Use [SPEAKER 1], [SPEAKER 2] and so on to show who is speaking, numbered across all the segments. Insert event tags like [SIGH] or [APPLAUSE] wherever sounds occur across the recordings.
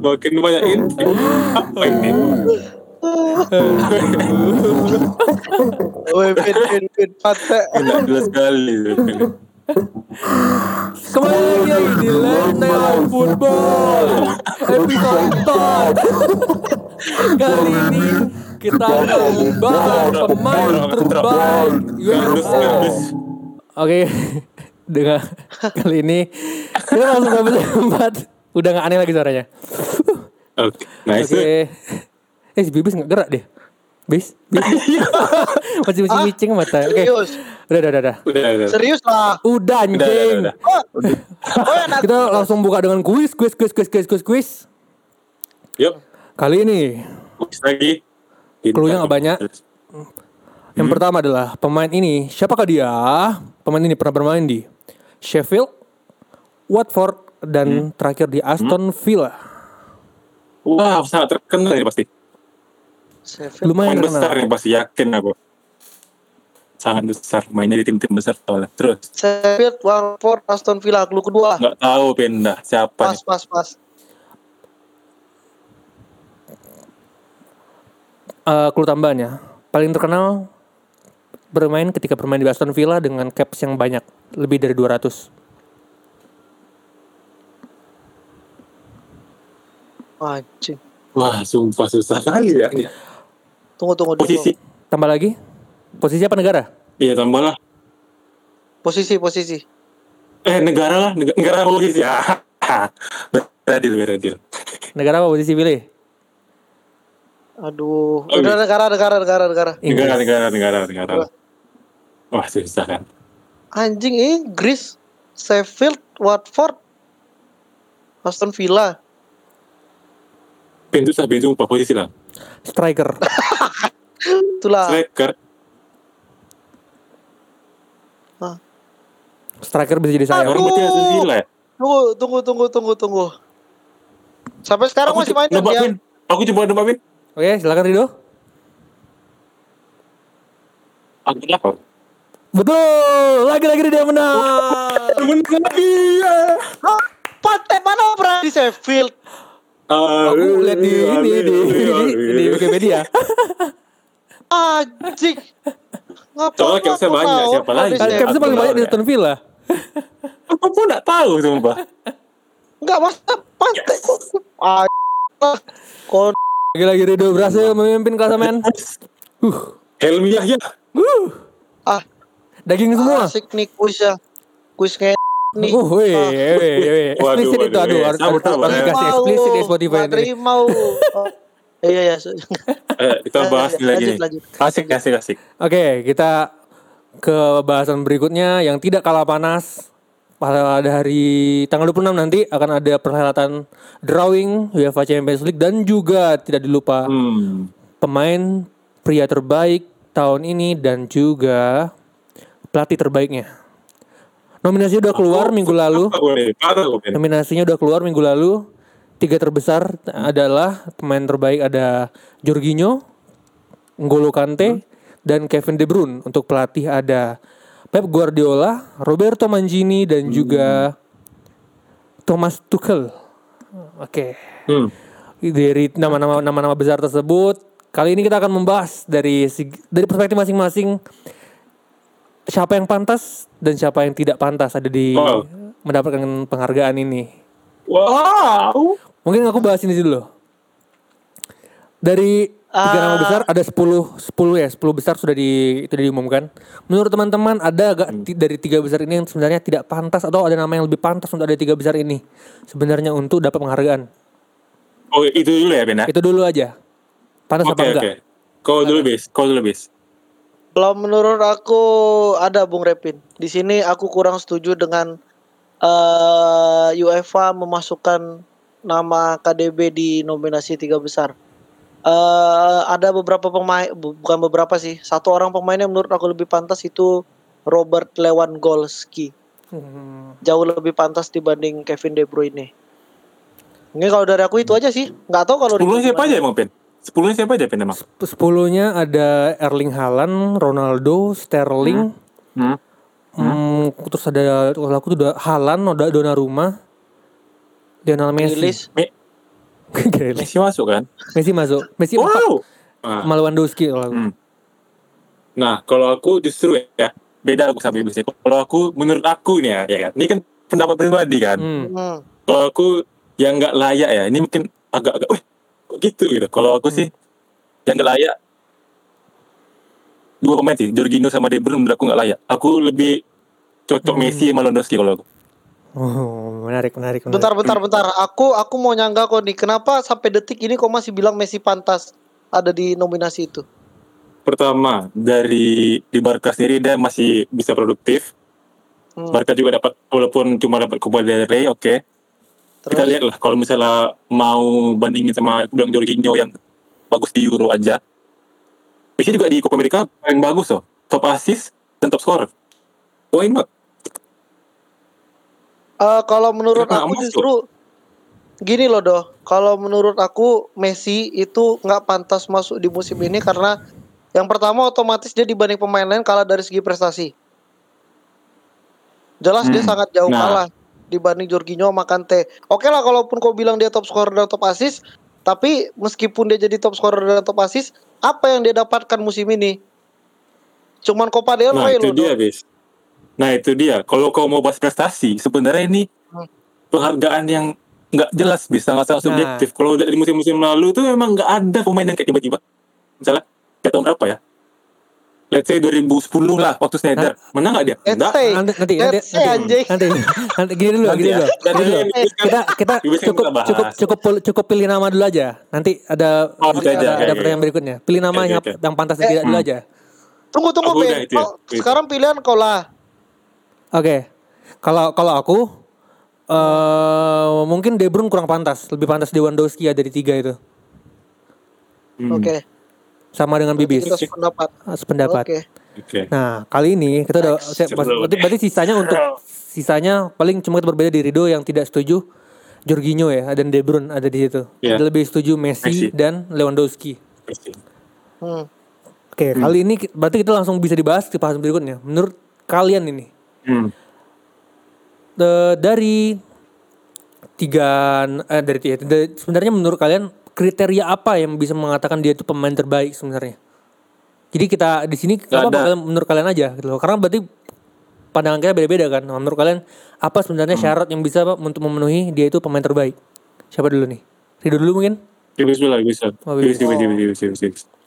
[SPEAKER 1] Makin banyak intrik. Apa ini?
[SPEAKER 2] Woi, pin pin pin pantai.
[SPEAKER 1] Tidak jelas sekali.
[SPEAKER 3] Kembali lagi di Lentera Football episode top. Kali ini kita akan membahas pemain terbaik UEFA. Oke, dengan [LAUGHS] kali ini kita langsung ke episode keempat. Udah gak aneh lagi suaranya.
[SPEAKER 1] Oke, nice.
[SPEAKER 3] Oke. Eh si Bibis gak gerak deh. Bis, bis. [LAUGHS] masih masih micing mata. Oke.
[SPEAKER 2] Serius?
[SPEAKER 3] Udah, udah, udah, udah.
[SPEAKER 1] Udah, udah.
[SPEAKER 2] Serius lah.
[SPEAKER 3] Udah
[SPEAKER 1] Udah, udah,
[SPEAKER 3] anjing.
[SPEAKER 1] udah.
[SPEAKER 2] Oh, oh ya.
[SPEAKER 3] Kita langsung buka dengan kuis, kuis, kuis, kuis, kuis, kuis, kuis.
[SPEAKER 1] Yuk,
[SPEAKER 3] Kali ini
[SPEAKER 1] kuis lagi.
[SPEAKER 3] Clue-nya nggak banyak. yang pertama adalah pemain ini siapakah dia? Pemain ini pernah bermain di Sheffield, Watford, dan terakhir di Aston Villa.
[SPEAKER 1] Wah, sangat terkenal ini pasti.
[SPEAKER 2] Sheffield.
[SPEAKER 3] Lumayan
[SPEAKER 1] Main besar nih pasti yakin aku. Sangat besar. Mainnya di tim-tim besar soalnya. Terus,
[SPEAKER 2] Sheffield, Watford, Aston Villa. Clue kedua.
[SPEAKER 1] nggak tahu pindah siapa
[SPEAKER 2] Pas,
[SPEAKER 1] nih.
[SPEAKER 2] pas, pas.
[SPEAKER 3] Eh, clue tambahannya, paling terkenal bermain ketika bermain di Aston Villa dengan caps yang banyak, lebih dari 200.
[SPEAKER 2] Anjing.
[SPEAKER 1] Wah, sumpah susah kali ya.
[SPEAKER 2] Tunggu, tunggu, tunggu.
[SPEAKER 1] Posisi.
[SPEAKER 3] Tambah lagi, posisi apa negara?
[SPEAKER 1] Iya, tambah lah.
[SPEAKER 2] Posisi, posisi.
[SPEAKER 1] Eh, negara lah. Negara, negara posisi. Ah, beradil, beradil.
[SPEAKER 3] Negara apa posisi pilih?
[SPEAKER 2] Aduh.
[SPEAKER 1] Oh,
[SPEAKER 2] Udah
[SPEAKER 1] iya.
[SPEAKER 2] negara, negara, negara, negara.
[SPEAKER 3] Inggris.
[SPEAKER 1] Negara, negara, negara, negara. Wah, susah kan.
[SPEAKER 2] Anjing Inggris. Sheffield, Watford, Aston Villa.
[SPEAKER 1] Pin susah, pin sumpah posisi lah.
[SPEAKER 3] Striker. [LAUGHS]
[SPEAKER 2] Itulah.
[SPEAKER 1] Striker.
[SPEAKER 3] Striker bisa jadi saya.
[SPEAKER 1] Villa ya?
[SPEAKER 2] Tunggu, tunggu, tunggu, tunggu, tunggu. Sampai sekarang masih
[SPEAKER 1] coba
[SPEAKER 2] main kan dia?
[SPEAKER 1] Aku coba nebak, Pin.
[SPEAKER 3] Oke, silakan Rido.
[SPEAKER 1] Aku dapat.
[SPEAKER 3] Betul, lagi-lagi dia menang.
[SPEAKER 1] Ya.
[SPEAKER 2] Hah? Pantai mana pernah di Sheffield?
[SPEAKER 3] Aku lihat di ini di, di, di Wikipedia.
[SPEAKER 2] Anjing. Ngapa
[SPEAKER 1] Soalnya capsnya banyak,
[SPEAKER 2] tahu
[SPEAKER 1] siapa lagi?
[SPEAKER 3] capsnya paling banyak di
[SPEAKER 1] ya.
[SPEAKER 3] Aston Villa.
[SPEAKER 1] Aku pun nggak tahu sumpah.
[SPEAKER 2] Enggak masa pantai. Ah, kon
[SPEAKER 3] Lagi-lagi Rido berhasil memimpin klasemen. Uh,
[SPEAKER 1] Helmi ya.
[SPEAKER 2] ah
[SPEAKER 3] daging semua.
[SPEAKER 2] asik nih kuis ya. Kuis kayak [LAUGHS] nih.
[SPEAKER 3] Uh, weh, weh, weh.
[SPEAKER 1] Waduh,
[SPEAKER 3] Eksplisit itu aduh, harus harus
[SPEAKER 2] Mau,
[SPEAKER 3] eksplisit di Spotify ini.
[SPEAKER 2] terima. Oh, [LAUGHS] iya ya.
[SPEAKER 1] Eh, kita bahas lagi nih. Asik, asik, asik.
[SPEAKER 3] Oke, kita ke bahasan berikutnya yang tidak kalah panas. Pada hari tanggal 26 nanti akan ada perhelatan drawing UEFA Champions League dan juga tidak dilupa
[SPEAKER 1] Hmm.
[SPEAKER 3] pemain pria terbaik tahun ini dan juga pelatih terbaiknya. Nominasi udah keluar minggu lalu. Nominasinya udah keluar minggu lalu. Tiga terbesar adalah pemain terbaik ada Jorginho, N'Golo Kante, dan Kevin De Bruyne. Untuk pelatih ada Pep Guardiola, Roberto Mancini, dan juga Thomas Tuchel. Oke.
[SPEAKER 1] Hmm.
[SPEAKER 3] Dari nama-nama nama-nama besar tersebut, kali ini kita akan membahas dari dari perspektif masing-masing siapa yang pantas dan siapa yang tidak pantas ada di
[SPEAKER 1] Wow.
[SPEAKER 3] mendapatkan penghargaan ini.
[SPEAKER 1] Wow.
[SPEAKER 3] Mungkin aku bahas ini dulu. Dari tiga
[SPEAKER 2] Ah.
[SPEAKER 3] nama besar ada 10 10 ya, 10 besar sudah di itu diumumkan. Menurut teman-teman ada gak ti- dari tiga besar ini yang sebenarnya tidak pantas atau ada nama yang lebih pantas untuk ada tiga besar ini sebenarnya untuk dapat penghargaan?
[SPEAKER 1] Oh, itu dulu ya, Ben? ya?
[SPEAKER 3] Itu dulu aja. Pantas
[SPEAKER 1] Oke,
[SPEAKER 3] apa enggak?
[SPEAKER 1] oke. Kau dulu, bis. Kau dulu, bis.
[SPEAKER 2] Kalau menurut aku ada Bung Repin. Di sini aku kurang setuju dengan eh UEFA memasukkan nama KDB di nominasi tiga besar. eh ada beberapa pemain, bu- bukan beberapa sih, satu orang pemain yang menurut aku lebih pantas itu Robert Lewandowski.
[SPEAKER 3] Hmm.
[SPEAKER 2] Jauh lebih pantas dibanding Kevin De Bruyne. Ini kalau dari aku itu aja sih. Nggak tahu kalau Ricky
[SPEAKER 1] siapa aja emang, Ben? Sepuluhnya siapa aja, Ben, emang?
[SPEAKER 3] Sepuluhnya ada Erling Haaland, Ronaldo, Sterling,
[SPEAKER 1] Hmm.
[SPEAKER 3] Hmm, terus ada kalau aku tuh udah Halan, udah Donnarumma, Lionel Messi.
[SPEAKER 2] Rilis.
[SPEAKER 1] Me- [LAUGHS]
[SPEAKER 3] Grealish.
[SPEAKER 1] Messi masuk kan?
[SPEAKER 3] Messi masuk. Messi.
[SPEAKER 1] Wow. Ah,
[SPEAKER 3] Sama Lewandowski kalau aku.
[SPEAKER 1] Hmm. Nah, kalau aku justru ya beda aku sama Iblis. Kalau aku menurut aku nih ya, ya kan. Ini kan pendapat pribadi kan.
[SPEAKER 3] Hmm.
[SPEAKER 2] Hmm.
[SPEAKER 1] Kalau aku yang nggak layak ya, ini mungkin agak-agak, wih, gitu gitu. Kalau aku sih yang nggak layak dua pemain sih, Jorginho sama De Bruyne menurut aku nggak layak. Aku lebih cocok Messi sama Lewandowski kalau aku.
[SPEAKER 3] Oh, menarik, menarik, menarik.
[SPEAKER 2] Bentar, bentar, bentar. Aku aku mau nyangga kok nih. Kenapa sampai detik ini kok masih bilang Messi pantas ada di nominasi itu?
[SPEAKER 1] Pertama, dari di Barca sendiri dia masih bisa produktif.
[SPEAKER 2] Hmm.
[SPEAKER 1] Barca juga dapat walaupun cuma dapat Copa del Rey, oke. Kita
[SPEAKER 2] Terus
[SPEAKER 1] lihat lah kalau misalnya mau bandingin sama aku bilang Jorginho yang bagus di Euro aja. Messi juga di Copa America paling bagus loh. Top assist dan top scorer. Poin banget.
[SPEAKER 2] Eh, kalau menurut
[SPEAKER 1] Kenapa
[SPEAKER 2] aku justru gini loh doh. Kalau menurut aku Messi itu nggak pantas masuk di musim ini karena yang pertama otomatis dia dibanding pemain lain kalah dari segi prestasi. Jelas dia
[SPEAKER 1] Hmm.
[SPEAKER 2] sangat jauh
[SPEAKER 1] Nah.
[SPEAKER 2] kalah dibanding Jorginho sama Kante. Oke lah kalaupun kau bilang dia top scorer dan top assist, tapi meskipun dia jadi top scorer dan top assist, apa yang dia dapatkan musim ini? Cuman Copa del
[SPEAKER 1] Nah
[SPEAKER 2] Rey
[SPEAKER 1] itu
[SPEAKER 2] loh.
[SPEAKER 1] dia, bis. Nah itu dia. Kalau kau mau bahas prestasi, sebenarnya ini
[SPEAKER 2] Hmm.
[SPEAKER 1] penghargaan yang nggak jelas, bisa sangat sangat
[SPEAKER 3] Nah.
[SPEAKER 1] subjektif. Kalau dari musim-musim lalu tuh memang nggak ada pemain yang kayak tiba-tiba. Misalnya, kayak tahun berapa ya? Let's say 2010 lah, waktu Snyder. Menang nggak dia? Enggak.
[SPEAKER 2] say,
[SPEAKER 3] Nanti, nanti, nanti, nanti, nanti, gini dulu,
[SPEAKER 1] Nanti
[SPEAKER 3] gini
[SPEAKER 1] ya.
[SPEAKER 3] dulu.
[SPEAKER 1] Dan
[SPEAKER 3] Gini dulu.
[SPEAKER 1] kan-
[SPEAKER 3] Kita, kita cukup, cukup, cukup, cukup pilih nama dulu aja. Nanti ada,
[SPEAKER 1] Oh, oke,
[SPEAKER 3] ada,
[SPEAKER 1] oke,
[SPEAKER 3] ada pertanyaan berikutnya. Pilih nama yang, yang pantas dan tidak dulu aja.
[SPEAKER 2] Tunggu tunggu Ben.
[SPEAKER 1] ya,
[SPEAKER 2] sekarang pilihan kau lah.
[SPEAKER 3] Oke, kalau kalau aku eh mungkin De Bruyne kurang pantas, lebih pantas Lewandowski ya dari tiga itu,
[SPEAKER 1] Hmm,
[SPEAKER 2] Oke.
[SPEAKER 3] Sama dengan Bibis,
[SPEAKER 2] Kita sependapat.
[SPEAKER 3] Ah, sependapat.
[SPEAKER 2] Oke.
[SPEAKER 1] Oke.
[SPEAKER 3] Nah kali ini kita udah,
[SPEAKER 2] Next.
[SPEAKER 3] saya- berarti, berarti sisanya untuk [LAUGHS] sisanya paling cuma kita berbeda di Rido yang tidak setuju Jorginho ya dan De Bruyne ada di situ.
[SPEAKER 1] Iya.
[SPEAKER 3] Ada lebih setuju Messi,
[SPEAKER 1] Messi.
[SPEAKER 3] dan Lewandowski.
[SPEAKER 1] Messi.
[SPEAKER 2] Hmm.
[SPEAKER 3] Oke, kali ini berarti kita langsung bisa dibahas di bahasan berikutnya. Menurut kalian ini
[SPEAKER 1] Hmm.
[SPEAKER 3] eh, dari tiga eh, dari tiga dari- sebenarnya menurut kalian kriteria apa yang bisa mengatakan dia itu pemain terbaik sebenarnya? Jadi kita di sini apa kalian- menurut kalian aja gitu loh. Karena berarti pandangan kita beda-beda kan. Nah, Menurut kalian apa sebenarnya
[SPEAKER 1] Hmm.
[SPEAKER 3] syarat yang bisa Pak, untuk memenuhi dia itu pemain terbaik? Siapa dulu nih? Rido dulu mungkin?
[SPEAKER 1] Dulu lah, bisa.
[SPEAKER 3] Oh.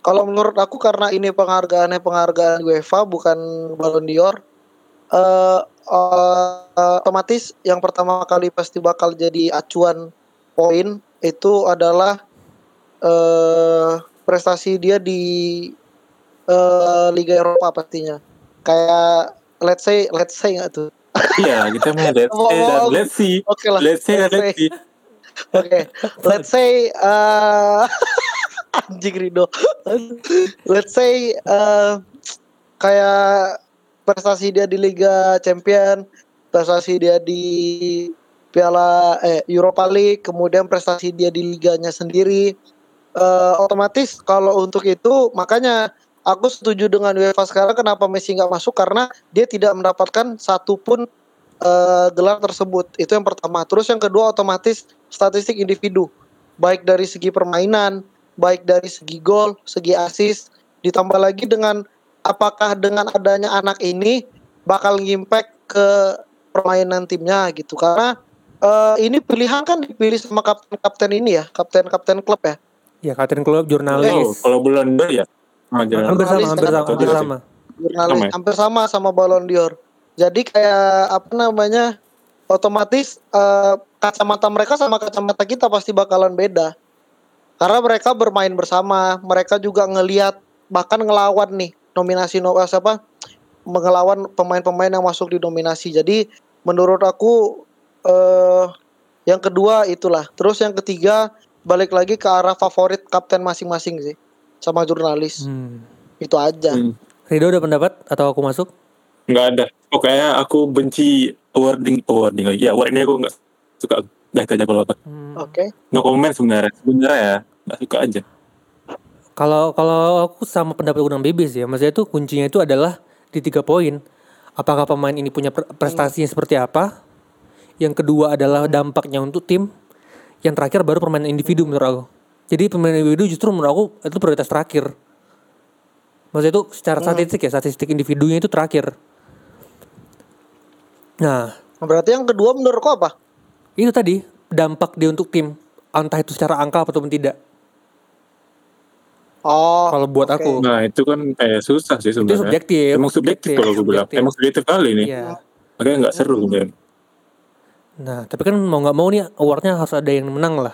[SPEAKER 2] Kalau menurut aku karena ini penghargaannya penghargaan UEFA bukan Ballon d'Or, eh eh, otomatis yang pertama kali pasti bakal jadi acuan poin itu adalah eh prestasi dia di eh Liga Eropa pastinya. Kayak let's say let's say nggak tuh?
[SPEAKER 1] Iya, kita main let's
[SPEAKER 2] Mau-
[SPEAKER 1] say dan
[SPEAKER 2] mau-
[SPEAKER 1] let's see.
[SPEAKER 2] Oke lah.
[SPEAKER 1] Let's say
[SPEAKER 2] let's
[SPEAKER 1] see.
[SPEAKER 2] Oke, let's say eh [LAUGHS] anjing Rido. let's say eh kayak prestasi dia di Liga Champion, prestasi dia di Piala eh Europa League, kemudian prestasi dia di liganya sendiri. Eh otomatis kalau untuk itu makanya aku setuju dengan UEFA sekarang kenapa Messi nggak masuk karena dia tidak mendapatkan satu pun eh, gelar tersebut. Itu yang pertama. Terus yang kedua otomatis statistik individu, baik dari segi permainan, baik dari segi gol, segi assist, ditambah lagi dengan apakah dengan adanya anak ini bakal ngimpact ke permainan timnya gitu. Karena eh, ini pilihan kan dipilih sama kapten-kapten ini ya, kapten-kapten klub ya.
[SPEAKER 3] Ya, kapten klub,
[SPEAKER 1] Oh,
[SPEAKER 3] jurnalis.
[SPEAKER 1] kalau bulan dua ya. Ah, jangan.
[SPEAKER 3] hampir sama,
[SPEAKER 2] jurnalis
[SPEAKER 3] hampir sama, hampir
[SPEAKER 1] jurnalis.
[SPEAKER 3] sama.
[SPEAKER 2] jurnalis
[SPEAKER 1] Sama ya?
[SPEAKER 2] hampir sama sama Ballon d'Or. Jadi kayak apa namanya? Otomatis eh, kacamata mereka sama kacamata kita pasti bakalan beda. Karena mereka bermain bersama, mereka juga ngelihat bahkan ngelawan nih nominasi no eh, siapa? Mengelawan pemain-pemain yang masuk di nominasi. Jadi menurut aku eh yang kedua itulah. Terus yang ketiga balik lagi ke arah favorit kapten masing-masing sih sama jurnalis.
[SPEAKER 3] Hmm.
[SPEAKER 2] Itu aja.
[SPEAKER 1] Hmm.
[SPEAKER 3] Rido ada pendapat atau aku masuk?
[SPEAKER 1] Nggak ada. Pokoknya aku benci awarding awarding lagi. Ya, awarding aku nggak suka. Dah aja kalau aku.
[SPEAKER 3] Hmm.
[SPEAKER 2] Oke.
[SPEAKER 1] No comment sebenarnya. Sebenarnya ya nggak suka aja.
[SPEAKER 3] Kalau kalau aku sama pendapat Gunang Bebes ya, maksudnya itu kuncinya itu adalah di tiga poin. apakah pemain ini punya pre- prestasinya seperti apa. Yang kedua adalah dampaknya untuk tim. Yang terakhir baru permainan individu menurut aku. Jadi permainan individu justru menurut aku itu prioritas terakhir. Maksudnya itu secara statistik ya, statistik individunya itu terakhir. Nah,
[SPEAKER 2] Berarti yang kedua menurutku apa?
[SPEAKER 3] itu tadi dampak dia untuk tim. Entah itu secara angka ataupun tidak.
[SPEAKER 2] Oh.
[SPEAKER 3] Kalau buat
[SPEAKER 2] oke.
[SPEAKER 3] aku.
[SPEAKER 1] Nah itu kan eh, susah sih
[SPEAKER 3] Itu
[SPEAKER 1] sebenarnya.
[SPEAKER 3] subjektif.
[SPEAKER 1] Emang subjektif kalau gue bilang.
[SPEAKER 3] subjektif.
[SPEAKER 1] Emang subjektif kali nih.
[SPEAKER 3] Iya.
[SPEAKER 1] Makanya nggak seru kemudian.
[SPEAKER 3] Nah, tapi kan mau nggak mau nih awardnya harus ada yang menang lah.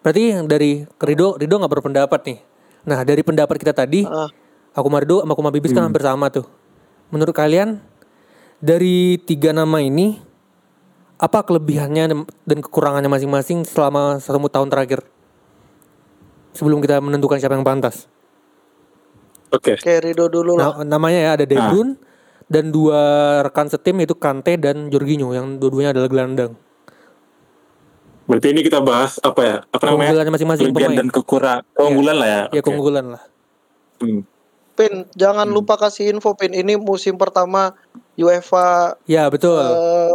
[SPEAKER 3] Berarti yang dari Rido, Rido nggak berpendapat nih. Nah, dari pendapat kita tadi,
[SPEAKER 2] Ah.
[SPEAKER 3] aku sama Rido sama Kuma Bibis kan hampir sama tuh. Menurut kalian, dari tiga nama ini, apa kelebihannya dan kekurangannya masing-masing selama satu tahun terakhir? Sebelum kita menentukan siapa yang pantas.
[SPEAKER 1] Oke.
[SPEAKER 2] Oke, Rido dulu lah.
[SPEAKER 3] Nah, namanya ya ada De Bruyne dan dua rekan setim yaitu Kante dan Jorginho yang dua-duanya adalah gelandang.
[SPEAKER 1] Berarti ini kita bahas apa ya? Apa namanya?
[SPEAKER 3] Masing-masing pemain.
[SPEAKER 1] dan kekurangan. Keunggulan lah ya.
[SPEAKER 3] Ya keunggulan lah.
[SPEAKER 1] Hmm.
[SPEAKER 2] Pin, jangan lupa kasih info Pin. Ini musim pertama UEFA
[SPEAKER 3] Ya betul.
[SPEAKER 2] eh,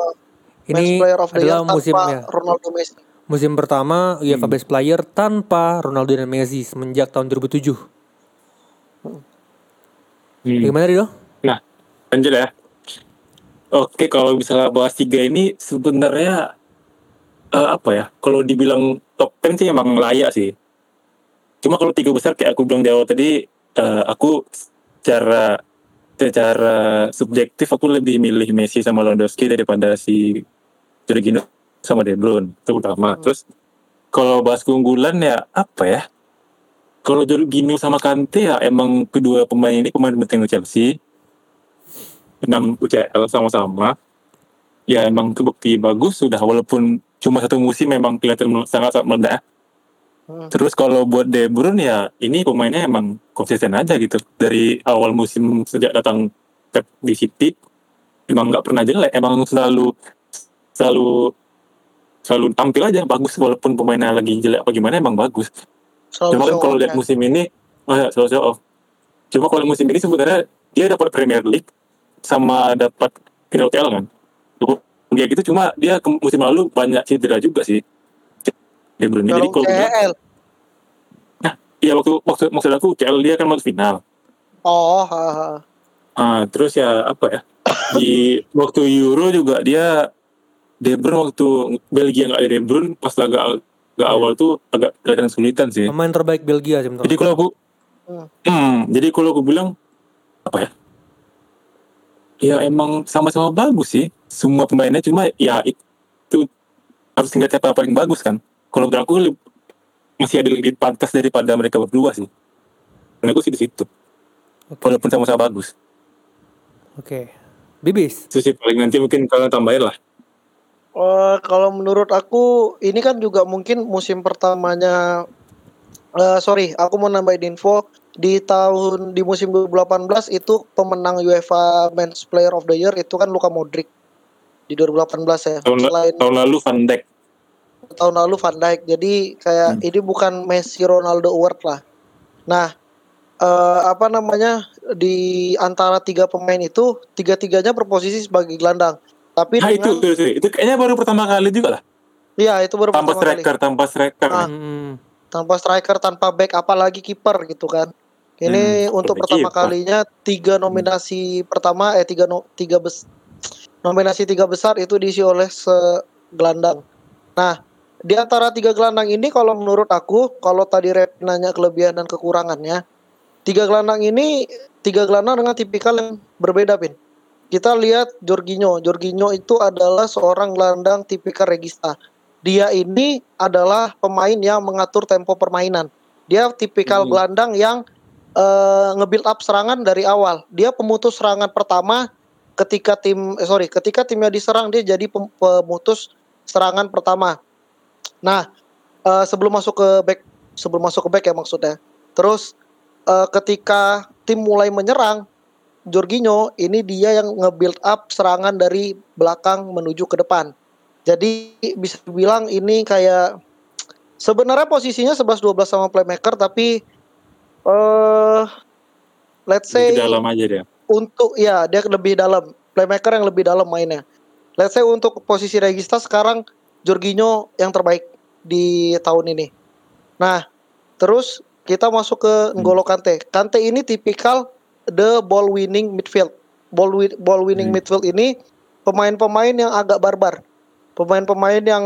[SPEAKER 2] Best
[SPEAKER 3] Ini
[SPEAKER 2] Player of the Year
[SPEAKER 3] adalah
[SPEAKER 2] tanpa
[SPEAKER 3] musimnya.
[SPEAKER 2] Ronaldo Messi.
[SPEAKER 3] Musim pertama UEFA Best Player tanpa Ronaldo dan Messi semenjak tahun 2007.
[SPEAKER 1] Hmm.
[SPEAKER 3] Gimana Rido?
[SPEAKER 1] Lanjut ya. Oke, kalau misalnya bahas tiga ini sebenarnya eh, apa ya? Kalau dibilang top 10 sih emang layak sih. Cuma kalau tiga besar kayak aku bilang di awal tadi, eh, aku secara secara subjektif aku lebih milih Messi sama Lewandowski daripada si Jorginho sama De Bruyne terutama. Terus kalau bahas keunggulan ya apa ya? Kalau Jorginho sama Kante ya emang kedua pemain ini pemain penting Chelsea. 6 UCL sama-sama. Ya emang kebukti bagus sudah walaupun cuma satu musim memang kelihatan sangat-sangat meledak.
[SPEAKER 2] Hmm.
[SPEAKER 1] Terus kalau buat De Bruyne ya ini pemainnya emang konsisten aja gitu. Dari awal musim sejak datang Pep di City emang nggak pernah jelek, emang selalu selalu selalu tampil aja bagus walaupun pemainnya lagi jelek apa gimana emang bagus.
[SPEAKER 2] Selalu
[SPEAKER 1] Cuma kan kalau lihat musim ini, oh ya, selalu show off. Cuma kalau musim ini sebenarnya dia dapat Premier League sama dapat Final UCL kan. Cukup dia gitu cuma dia ke musim lalu banyak cedera juga sih. De Bruyne. Jadi
[SPEAKER 2] Kalau CL.
[SPEAKER 1] nah, iya waktu maksud maksud aku UCL dia kan masuk final.
[SPEAKER 2] Oh, ha, ha.
[SPEAKER 1] Ah, terus ya apa ya? Di waktu Euro juga dia De Bruyne waktu Belgia nggak ada De Bruyne pas laga laga awal tuh agak kelihatan kesulitan sih.
[SPEAKER 3] Pemain terbaik Belgia sih menurut
[SPEAKER 1] Jadi kalau aku,
[SPEAKER 2] Hmm.
[SPEAKER 1] hmm, jadi kalau aku bilang apa ya? Ya emang sama-sama bagus sih. Semua pemainnya cuma ya itu harus tingkat siapa paling bagus kan. Kalau menurut aku masih ada lebih pantas daripada mereka berdua sih. Menurut aku sih di situ. Walaupun sama-sama bagus.
[SPEAKER 3] Oke. Bibis.
[SPEAKER 1] Itu sih paling nanti mungkin kalian tambahin lah.
[SPEAKER 2] Eh, kalau menurut aku ini kan juga mungkin musim pertamanya eh sorry, aku mau nambahin info di tahun di musim 2018 itu pemenang UEFA Men's Player of the Year itu kan Luka Modric di 2018 ya.
[SPEAKER 1] Tahun,
[SPEAKER 2] Selain
[SPEAKER 1] tahun lalu Van Dijk.
[SPEAKER 2] tahun lalu Van Dijk. Jadi kayak
[SPEAKER 1] Hmm.
[SPEAKER 2] ini bukan Messi Ronaldo Award lah. Nah, eh, apa namanya di antara tiga pemain itu tiga-tiganya berposisi sebagai gelandang. Tapi
[SPEAKER 1] Nah itu,
[SPEAKER 2] dengan
[SPEAKER 1] itu, itu, itu kayaknya baru pertama kali juga lah.
[SPEAKER 2] iya itu baru
[SPEAKER 1] Tanpa
[SPEAKER 2] pertama kali.
[SPEAKER 1] striker, tanpa striker.
[SPEAKER 2] Ah.
[SPEAKER 3] Hmm.
[SPEAKER 2] tanpa striker tanpa back apalagi kiper gitu kan ini
[SPEAKER 1] Hmm,
[SPEAKER 2] untuk pertama kalinya tiga nominasi pertama eh tiga no, tiga bes nominasi tiga besar itu diisi oleh segelandang. Nah di antara tiga gelandang ini kalau menurut aku kalau tadi Rep nanya kelebihan dan kekurangannya tiga gelandang ini tiga gelandang dengan tipikal yang berbeda pin. Kita lihat Jorginho. Jorginho itu adalah seorang gelandang tipikal regista. Dia ini adalah pemain yang mengatur tempo permainan. Dia tipikal
[SPEAKER 1] Hmm.
[SPEAKER 2] gelandang yang eh, nge-build up serangan dari awal. Dia pemutus serangan pertama ketika tim eh, sorry, ketika timnya diserang dia jadi pem- pemutus serangan pertama. Nah, eh, sebelum masuk ke back sebelum masuk ke back ya maksudnya. Terus eh, ketika tim mulai menyerang Jorginho ini dia yang nge-build up serangan dari belakang menuju ke depan. Jadi bisa dibilang ini kayak sebenarnya posisinya 11-12 sama playmaker tapi eh let's say
[SPEAKER 1] Lebih dalam aja dia.
[SPEAKER 2] untuk ya dia lebih dalam playmaker yang lebih dalam mainnya. Let's say untuk posisi regista sekarang Jorginho yang terbaik di tahun ini. Nah, terus kita masuk ke N'Golo Kante. Kante ini tipikal the ball winning midfield. Ball wi- ball winning
[SPEAKER 1] Hmm.
[SPEAKER 2] midfield ini pemain-pemain yang agak barbar. Pemain-pemain yang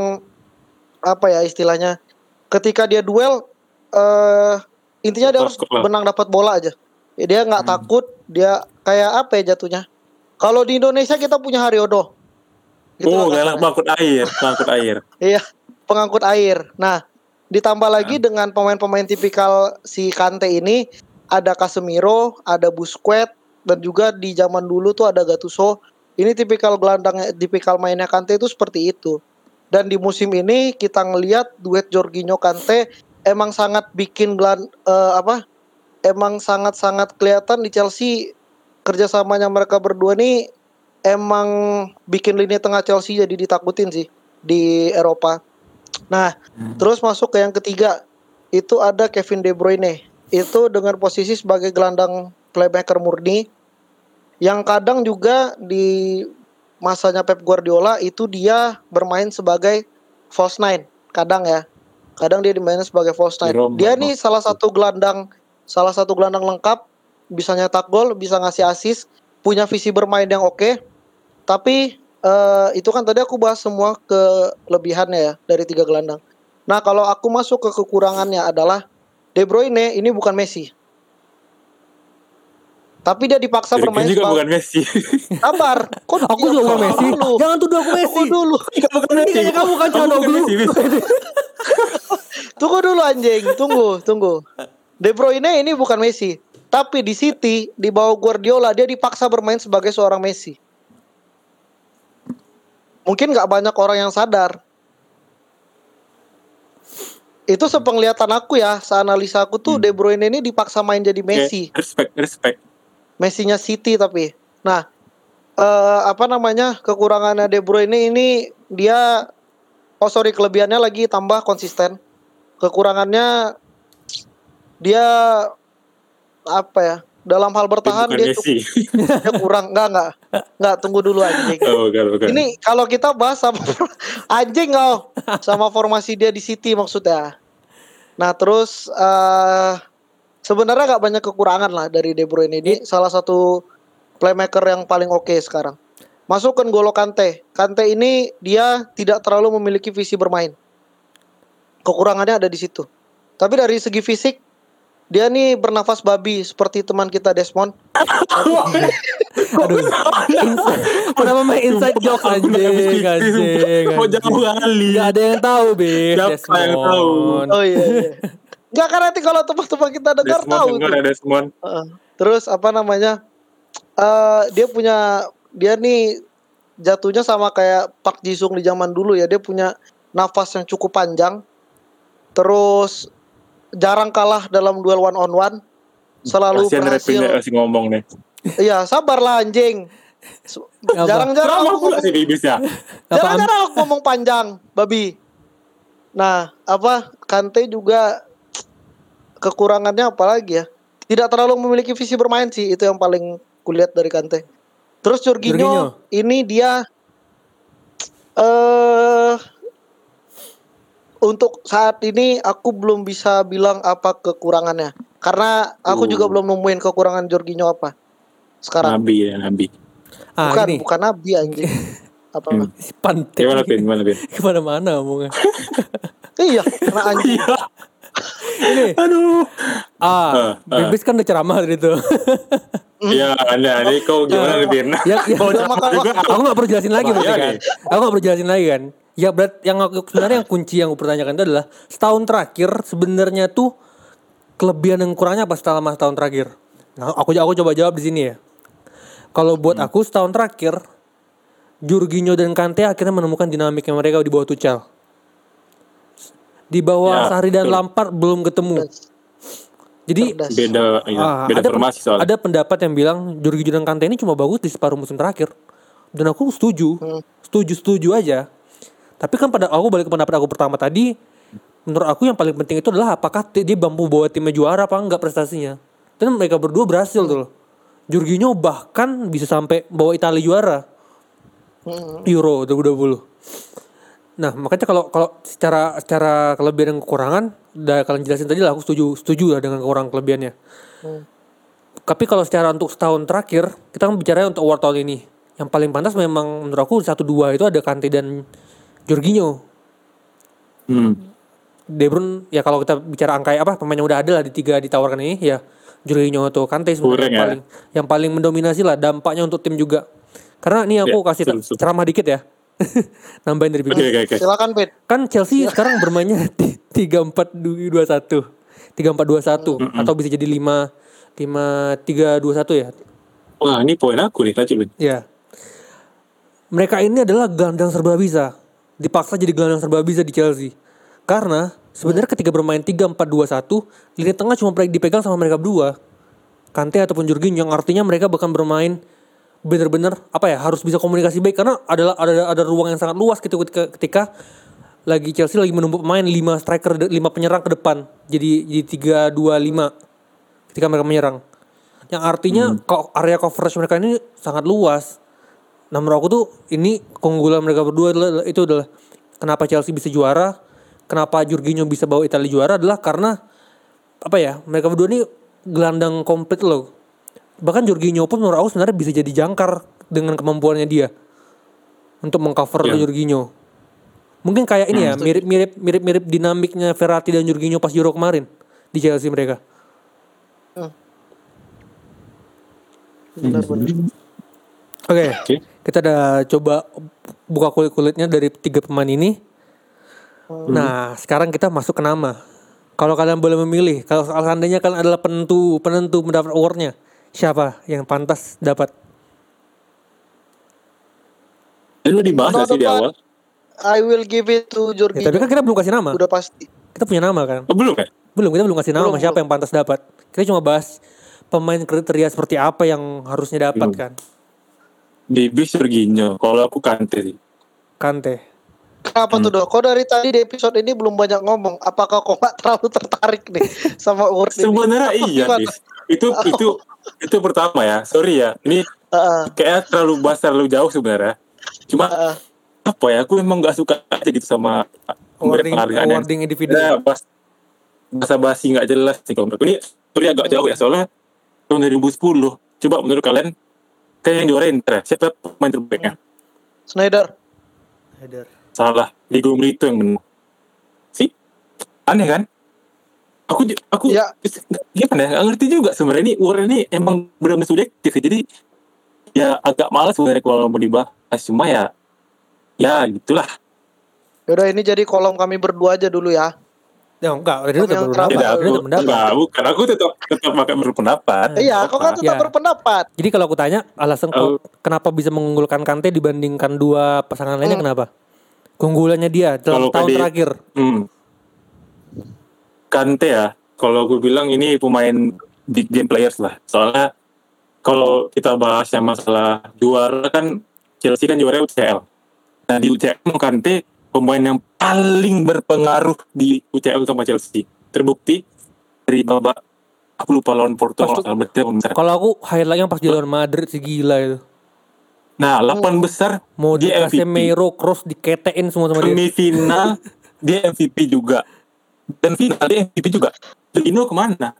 [SPEAKER 2] apa ya istilahnya? Ketika dia duel eh intinya dia harus menang dapat bola aja. Ya, Dia nggak
[SPEAKER 1] Hmm.
[SPEAKER 2] takut, dia kayak apa ya jatuhnya? Kalau di Indonesia kita punya Haryodo. Gitu
[SPEAKER 1] oh,
[SPEAKER 2] kasarnya.
[SPEAKER 1] pengangkut air, pengangkut air. [LAUGHS]
[SPEAKER 2] Iya, pengangkut air. Nah, ditambah
[SPEAKER 1] Nah.
[SPEAKER 2] lagi dengan pemain-pemain tipikal si Kante ini ada Casemiro, ada Busquets dan juga di zaman dulu tuh ada Gattuso. Ini tipikal gelandang tipikal mainnya Kante itu seperti itu. Dan di musim ini kita ngelihat duet Jorginho Kante emang sangat bikin gelan eh, apa? Emang sangat-sangat kelihatan di Chelsea kerjasamanya mereka berdua nih emang bikin lini tengah Chelsea jadi ditakutin sih di Eropa. Nah,
[SPEAKER 1] Hmm.
[SPEAKER 2] terus masuk ke yang ketiga itu ada Kevin De Bruyne. Itu dengan posisi sebagai gelandang playmaker murni yang kadang juga di masanya Pep Guardiola itu dia bermain sebagai false nine kadang ya. Kadang dia dimainin sebagai false nine.
[SPEAKER 1] Di Roma.
[SPEAKER 2] Dia nih salah satu gelandang salah satu gelandang lengkap, bisa nyetak gol, bisa ngasih assist, punya visi bermain yang oke. Tapi eh, itu kan tadi aku bahas semua kelebihannya ya dari tiga gelandang. Nah kalau aku masuk ke kekurangannya adalah De Bruyne ini bukan Messi. Tapi dia dipaksa
[SPEAKER 1] Jurgen
[SPEAKER 2] bermain
[SPEAKER 1] juga
[SPEAKER 2] sebagai
[SPEAKER 1] bukan Messi. [LAUGHS]
[SPEAKER 2] sabar. Kok
[SPEAKER 3] Aku juga bukan Messi.
[SPEAKER 2] dulu.
[SPEAKER 3] Jangan tuduh aku Messi.
[SPEAKER 2] Tunggu dulu.
[SPEAKER 1] Enggak bukan Messi.
[SPEAKER 3] Kamu
[SPEAKER 1] Kamu bukan
[SPEAKER 3] Calhanoglu. [LAUGHS]
[SPEAKER 2] Tunggu dulu anjing, tunggu, tunggu. De Bruyne ini bukan Messi, tapi di City di bawah Guardiola dia dipaksa bermain sebagai seorang Messi. Mungkin nggak banyak orang yang sadar. Itu sepenglihatan aku ya, seanalisa aku tuh
[SPEAKER 1] Hmm.
[SPEAKER 2] De Bruyne ini dipaksa main jadi Messi.
[SPEAKER 1] Ya, respect, respect.
[SPEAKER 2] Messinya City tapi. Nah, eh, apa namanya kekurangannya De Bruyne ini dia oh sorry kelebihannya lagi tambah konsisten. Kekurangannya dia apa ya? Dalam hal bertahan
[SPEAKER 1] bukan
[SPEAKER 2] dia, cukup- [LAUGHS] dia kurang enggak enggak enggak tunggu dulu anjing.
[SPEAKER 1] oh, bukan, bukan.
[SPEAKER 2] Ini kalau kita bahas sama [LAUGHS] anjing kau sama formasi dia di City maksudnya. Nah terus eh sebenarnya nggak banyak kekurangan lah dari De Bruyne ini salah satu playmaker yang paling oke sekarang. Masukkan Golo Kante. Kante ini dia tidak terlalu memiliki visi bermain. Kekurangannya ada di situ. Tapi dari segi fisik dia nih bernafas babi seperti teman kita Desmond. [LAUGHS]
[SPEAKER 3] Aduh. Kenapa main inside joke anjing, anjing.
[SPEAKER 1] Mau jangan
[SPEAKER 3] anjing.
[SPEAKER 1] kali.
[SPEAKER 3] Gak ada yang tahu, Bis.
[SPEAKER 1] Siapa yang tahu?
[SPEAKER 2] Oh iya. iya. Enggak kan nanti kalau teman-teman kita dengar
[SPEAKER 1] Desmond
[SPEAKER 2] tahu
[SPEAKER 1] dengar ya Desmond.
[SPEAKER 2] Heeh. Terus apa namanya? eh dia punya dia nih jatuhnya sama kayak Park Jisung di zaman dulu ya. Dia punya nafas yang cukup panjang. Terus jarang kalah dalam duel one on one. Selalu
[SPEAKER 1] Kasihan Repin
[SPEAKER 2] berhasil.
[SPEAKER 1] masih ngomong nih.
[SPEAKER 2] Iya, sabarlah anjing. Jarang-jarang aku
[SPEAKER 1] pula sih ya.
[SPEAKER 2] Jarang-jarang aku ngomong panjang, babi. Nah, apa Kante juga kekurangannya apalagi ya? Tidak terlalu memiliki visi bermain sih, itu yang paling kulihat dari Kante. Terus Jorginho,
[SPEAKER 3] Jorginho.
[SPEAKER 2] ini dia eh untuk saat ini aku belum bisa bilang apa kekurangannya. Karena aku
[SPEAKER 1] Uh.
[SPEAKER 2] juga belum nemuin kekurangan Jorginho apa. Sekarang
[SPEAKER 1] Nabi ya, Nabi.
[SPEAKER 3] Ah,
[SPEAKER 2] bukan
[SPEAKER 3] ini.
[SPEAKER 2] bukan nabi anjing. [LAUGHS] apa?
[SPEAKER 1] Hmm.
[SPEAKER 3] Pantek.
[SPEAKER 1] Gimana Pin? Gimana Pin? [LAUGHS]
[SPEAKER 3] Ke mana-mana ngomongnya. [LAUGHS]
[SPEAKER 2] Iya, karena anjing.
[SPEAKER 1] Iya.
[SPEAKER 3] Ini.
[SPEAKER 1] Aduh.
[SPEAKER 3] Ah,
[SPEAKER 1] Ah, ah.
[SPEAKER 3] Bibis kan udah ceramah dari itu.
[SPEAKER 1] Iya, Anda ini kau gimana nih Pin?
[SPEAKER 3] ya, ya,
[SPEAKER 1] jawab
[SPEAKER 2] makan
[SPEAKER 1] juga.
[SPEAKER 3] aku gak perlu jelasin lagi berarti kan. Aku gak perlu jelasin lagi kan. Ya berat yang aku sebenarnya yang kunci yang aku pertanyakan itu adalah setahun terakhir sebenarnya tuh kelebihan dan kurangnya apa setelah mas tahun terakhir. Nah, aku aku coba jawab di sini ya. Kalau buat
[SPEAKER 1] Hmm.
[SPEAKER 3] aku setahun terakhir Jorginho dan Kante akhirnya menemukan dinamiknya mereka di bawah Tuchel. Di bawah
[SPEAKER 1] Ya,
[SPEAKER 3] Sari dan
[SPEAKER 1] betul.
[SPEAKER 3] Lampard belum ketemu. Jadi.
[SPEAKER 1] Beda, iya,
[SPEAKER 3] Ah,
[SPEAKER 1] beda
[SPEAKER 3] ada,
[SPEAKER 1] formasi soalnya.
[SPEAKER 3] ada pendapat yang bilang Jorginho dan Kante ini cuma bagus di separuh musim terakhir. Dan aku setuju.
[SPEAKER 2] Hmm.
[SPEAKER 3] Setuju, setuju aja. Tapi kan pada aku balik ke pendapat aku pertama tadi, menurut aku yang paling penting itu adalah apakah dia mampu bawa timnya juara apa enggak prestasinya. Dan mereka berdua berhasil tuh loh. Jorginho bahkan bisa sampai bawa Italia juara
[SPEAKER 2] Hmm.
[SPEAKER 3] Euro 2020. Nah, makanya kalau kalau secara secara kelebihan dan kekurangan udah kalian jelasin tadi lah aku setuju setuju lah dengan kekurangan kelebihannya.
[SPEAKER 2] Hmm.
[SPEAKER 3] Tapi kalau secara untuk setahun terakhir, kita kan bicara untuk award tahun ini. Yang paling pantas memang menurut aku satu dua itu ada Kante dan Jorginho.
[SPEAKER 1] Hmm.
[SPEAKER 3] De Bruyne ya kalau kita bicara angka apa pemain yang udah ada lah di tiga ditawarkan ini ya Jorginho atau Kante sebenarnya yang
[SPEAKER 1] ya.
[SPEAKER 3] paling yang paling mendominasi lah dampaknya untuk tim juga. Karena ini aku
[SPEAKER 1] Ya,
[SPEAKER 3] kasih
[SPEAKER 1] betul,
[SPEAKER 3] ceramah dikit ya. [LAUGHS] Nambahin dari Bibi.
[SPEAKER 1] oke oke.
[SPEAKER 2] Silakan Pit.
[SPEAKER 3] Kan Chelsea sekarang bermainnya di 3-4-2-1. 3-4-2-1 atau bisa jadi 5 5-3-2-1 ya.
[SPEAKER 1] Wah ini poin aku nih lanjut Lin.
[SPEAKER 3] Ya. Mereka ini adalah gelandang serba bisa. Dipaksa jadi gelandang serba bisa di Chelsea. Karena sebenarnya ketika bermain 3-4-2-1, lini tengah cuma dipegang sama mereka berdua. Kante ataupun Jorginho yang artinya mereka bahkan bermain benar-benar apa ya harus bisa komunikasi baik. Karena adalah ada ada ruang yang sangat luas gitu ketika, ketika lagi Chelsea lagi menumpuk pemain 5 striker 5 penyerang ke depan. Jadi jadi 3 2 5 ketika mereka menyerang. Yang artinya ko- area coverage mereka ini sangat luas nah menurut aku tuh ini keunggulan mereka berdua adalah itu adalah kenapa Chelsea bisa juara kenapa Jorginho bisa bawa Italia juara adalah karena apa ya mereka berdua ini gelandang komplit loh. Bahkan Jorginho pun menurut aku sebenarnya bisa jadi jangkar dengan kemampuannya dia untuk mengcover
[SPEAKER 1] Ya.
[SPEAKER 3] Jorginho. Mungkin kayak ini ya mirip-mirip mirip-mirip dinamiknya Verratti dan Jorginho pas Euro kemarin di Chelsea mereka.
[SPEAKER 2] Benar-benar.
[SPEAKER 3] Oke,
[SPEAKER 1] Oke.
[SPEAKER 3] kita udah coba buka kulit-kulitnya dari tiga pemain ini. Nah, sekarang kita masuk ke nama. Kalau kalian boleh memilih, kalau seandainya kalian adalah penentu penentu mendapat awardnya, siapa yang pantas dapat?
[SPEAKER 1] Ini udah dibahas sih di awal?
[SPEAKER 2] I will give it to
[SPEAKER 3] Ya,
[SPEAKER 2] Jorginho.
[SPEAKER 3] tapi kan kita belum kasih nama.
[SPEAKER 2] Udah pasti.
[SPEAKER 3] Kita punya nama kan?
[SPEAKER 1] Oh, belum ya?
[SPEAKER 3] Belum, kita belum kasih nama
[SPEAKER 2] Belum,
[SPEAKER 3] siapa
[SPEAKER 2] belum.
[SPEAKER 3] yang pantas dapat. Kita cuma bahas pemain kriteria seperti apa yang harusnya dapat
[SPEAKER 1] Belum.
[SPEAKER 3] kan.
[SPEAKER 1] Di bis Jorginho. Kalau aku Kante sih.
[SPEAKER 3] Kante.
[SPEAKER 2] Kenapa tuh dok? Kok dari tadi di episode ini belum banyak ngomong? Apakah kok nggak terlalu tertarik nih [LAUGHS] sama ini?
[SPEAKER 1] Sebenarnya iya, bis. Itu itu itu pertama ya. Sorry ya. Ini
[SPEAKER 2] Heeh,
[SPEAKER 1] kayaknya terlalu bahas terlalu jauh sebenarnya. Cuma
[SPEAKER 2] heeh.
[SPEAKER 1] apa ya? Aku memang nggak suka aja gitu sama yang
[SPEAKER 3] awarding individu.
[SPEAKER 1] Ya, bas, bahasa basi nggak jelas sih kalau menurutku. Ini sorry agak jauh ya soalnya tahun 2010. Coba menurut kalian kayak yang juara Inter, siapa pemain terbaiknya?
[SPEAKER 2] Snyder.
[SPEAKER 3] Header.
[SPEAKER 1] Salah, Diego Milito yang menang. Sih, aneh kan? Aku aku
[SPEAKER 2] Ya.
[SPEAKER 1] gimana ya? Nggak ngerti juga sebenarnya ini award ini emang benar-benar subjektif ya. Jadi ya agak malas sebenarnya kalau mau dibahas cuma ya ya gitulah.
[SPEAKER 2] Yaudah ini jadi kolom kami berdua aja dulu ya.
[SPEAKER 3] Ya enggak,
[SPEAKER 2] Yang
[SPEAKER 3] tetap berpendapat.
[SPEAKER 1] Tidak aku,
[SPEAKER 3] tetap berpendapat.
[SPEAKER 1] enggak, bukan aku tetap tetap pakai berpendapat.
[SPEAKER 2] Iya, kau kan tetap
[SPEAKER 3] Ya.
[SPEAKER 2] berpendapat.
[SPEAKER 3] Jadi kalau aku tanya alasan
[SPEAKER 1] Oh.
[SPEAKER 3] kenapa bisa mengunggulkan Kante dibandingkan dua pasangan lainnya kenapa? Keunggulannya dia dalam
[SPEAKER 1] Kalau
[SPEAKER 3] tahun
[SPEAKER 1] tadi-
[SPEAKER 3] terakhir.
[SPEAKER 1] Hmm. Kante ya, kalau gue bilang ini pemain big game players lah. Soalnya kalau kita bahas yang masalah juara kan Chelsea kan juara UCL. Nah di UCL Kante pemain yang paling berpengaruh di UCL sama Chelsea. Terbukti dari babak aku lupa lawan Porto kalau.
[SPEAKER 3] Kalau aku highlightnya pas di lawan Madrid sih gila itu.
[SPEAKER 1] Nah, 8 besar
[SPEAKER 3] Mau di. Casemiro cross diketein semua sama dia.
[SPEAKER 1] Semifinal [LAUGHS] dia MVP juga. Dan final dia MVP juga. Firmino ke mana?